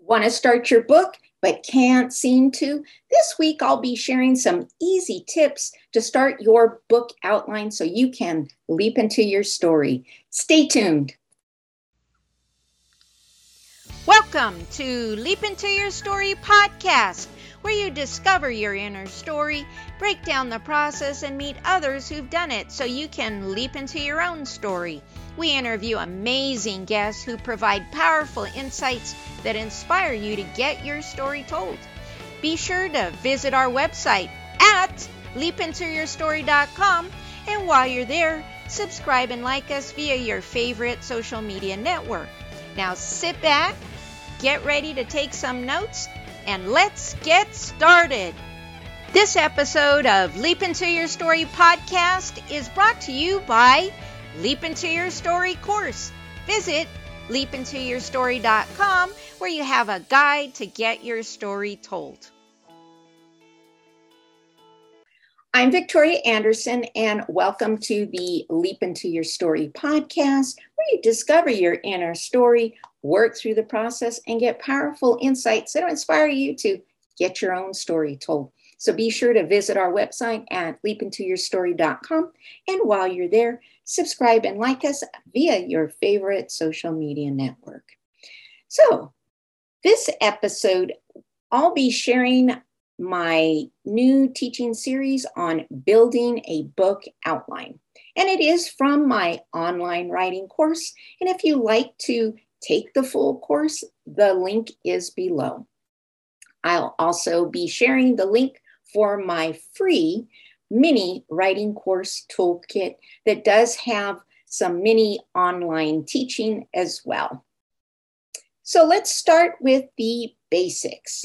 Want to start your book but can't seem to? This week I'll be sharing some easy tips to start your book outline so you can leap into your story. Stay tuned. Welcome to Leap Into Your Story podcast, where you discover your inner story, break down the process, and meet others who've done it so you can leap into your own story. We interview amazing guests who provide powerful insights that inspire you to get your story told. Be sure to visit our website at leapintoyourstory.com and while you're there, subscribe and like us via your favorite social media network. Now sit back get ready to take some notes, and let's get started. This episode of Leap Into Your Story podcast is brought to you by Leap Into Your Story course. Visit leapintoyourstory.com where you have a guide to get your story told. I'm Victoria Andersen, and welcome to the Leap Into Your Story podcast, where you discover your inner story, work through the process, and get powerful insights that'll inspire you to get your own story told. So be sure to visit our website at leapintoyourstory.com. And while you're there, subscribe and like us via your favorite social media network. So, this episode, I'll be sharing my new teaching series on building a book outline. And it is from my online writing course. And if you like to take the full course, the link is below. I'll also be sharing the link for my free mini writing course toolkit that does have some mini online teaching as well. So let's start with the basics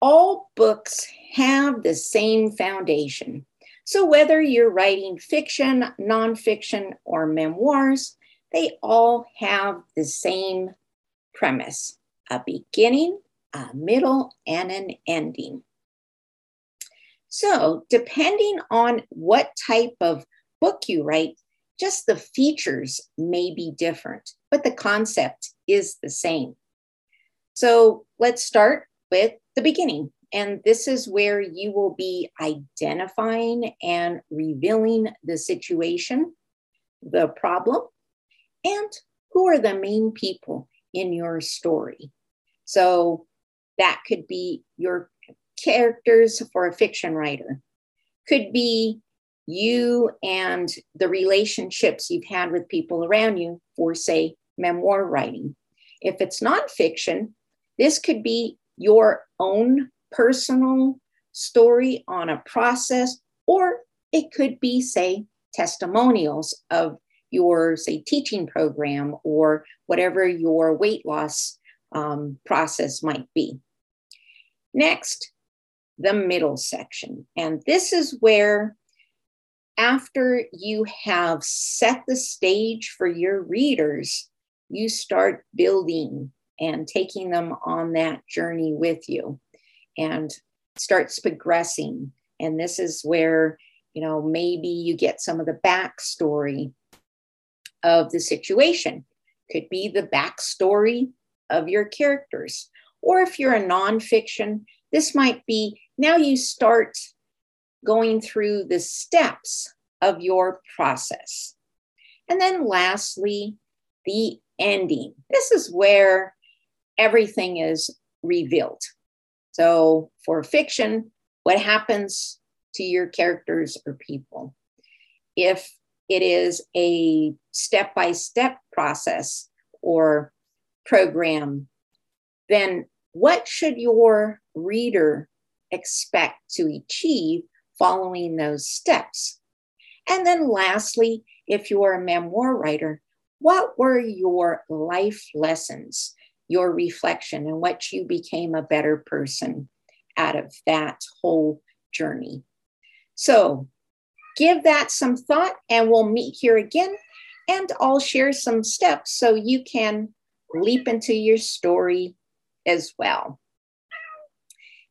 all books have the same foundation. So, whether you're writing fiction, nonfiction, or memoirs, they all have the same premise a beginning, a middle, and an ending. So, depending on what type of book you write, just the features may be different, but the concept is the same. So, let's start with the beginning. And this is where you will be identifying and revealing the situation, the problem, and who are the main people in your story. So that could be your characters for a fiction writer, could be you and the relationships you've had with people around you for, say, memoir writing. If it's nonfiction, this could be your own personal story on a process, or it could be, say, testimonials of your, say, teaching program or whatever your weight loss um, process might be. Next, the middle section. And this is where, after you have set the stage for your readers, you start building and taking them on that journey with you and starts progressing. And this is where, you know, maybe you get some of the backstory of the situation. Could be the backstory of your characters. Or if you're a nonfiction, this might be now you start going through the steps of your process. And then lastly, the ending. This is where everything is revealed. So for fiction, what happens to your characters or people? If it is a step by step process or program, then what should your reader expect to achieve following those steps? And then lastly, if you're a memoir writer, what were your life lessons your reflection and what you became a better person out of that whole journey. So give that some thought, and we'll meet here again. And I'll share some steps so you can leap into your story as well.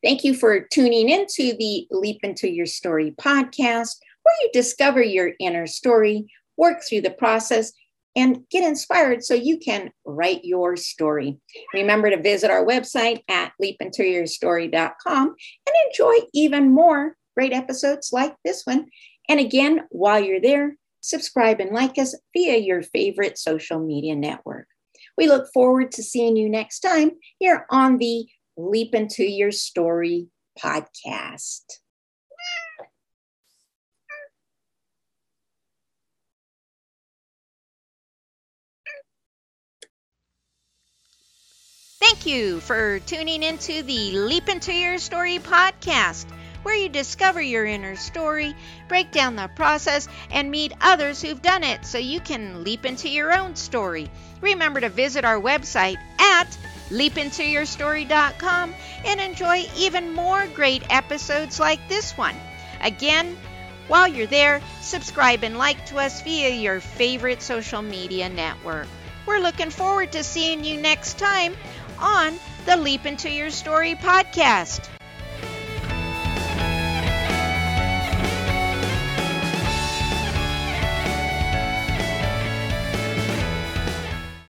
Thank you for tuning into the Leap Into Your Story podcast, where you discover your inner story, work through the process, and get inspired so you can write your story. Remember to visit our website at leapintoyourstory.com and enjoy even more great episodes like this one. And again, while you're there, subscribe and like us via your favorite social media network. We look forward to seeing you next time here on the Leap Into Your Story podcast. Thank you for tuning into the Leap Into Your Story podcast, where you discover your inner story, break down the process, and meet others who've done it so you can leap into your own story. Remember to visit our website at leapintoyourstory.com and enjoy even more great episodes like this one. Again, while you're there, subscribe and like to us via your favorite social media network. We're looking forward to seeing you next time on the Leap Into Your Story podcast.